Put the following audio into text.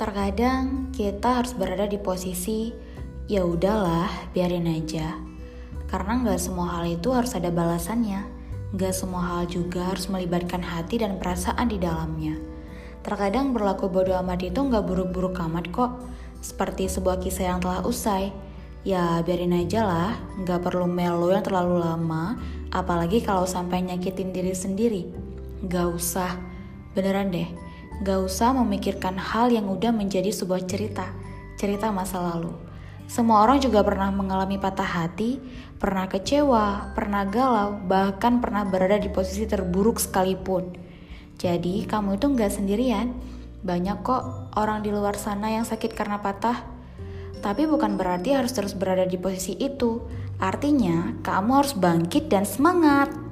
Terkadang kita harus berada di posisi ya udahlah, biarin aja. Karena nggak semua hal itu harus ada balasannya. Nggak semua hal juga harus melibatkan hati dan perasaan di dalamnya. Terkadang berlaku bodoh amat itu nggak buruk-buruk amat kok. Seperti sebuah kisah yang telah usai. Ya biarin aja lah, nggak perlu melo yang terlalu lama, apalagi kalau sampai nyakitin diri sendiri. Nggak usah, beneran deh Gak usah memikirkan hal yang udah menjadi sebuah cerita, cerita masa lalu. Semua orang juga pernah mengalami patah hati, pernah kecewa, pernah galau, bahkan pernah berada di posisi terburuk sekalipun. Jadi kamu itu gak sendirian. Banyak kok orang di luar sana yang sakit karena patah. Tapi bukan berarti harus terus berada di posisi itu. Artinya, kamu harus bangkit dan semangat.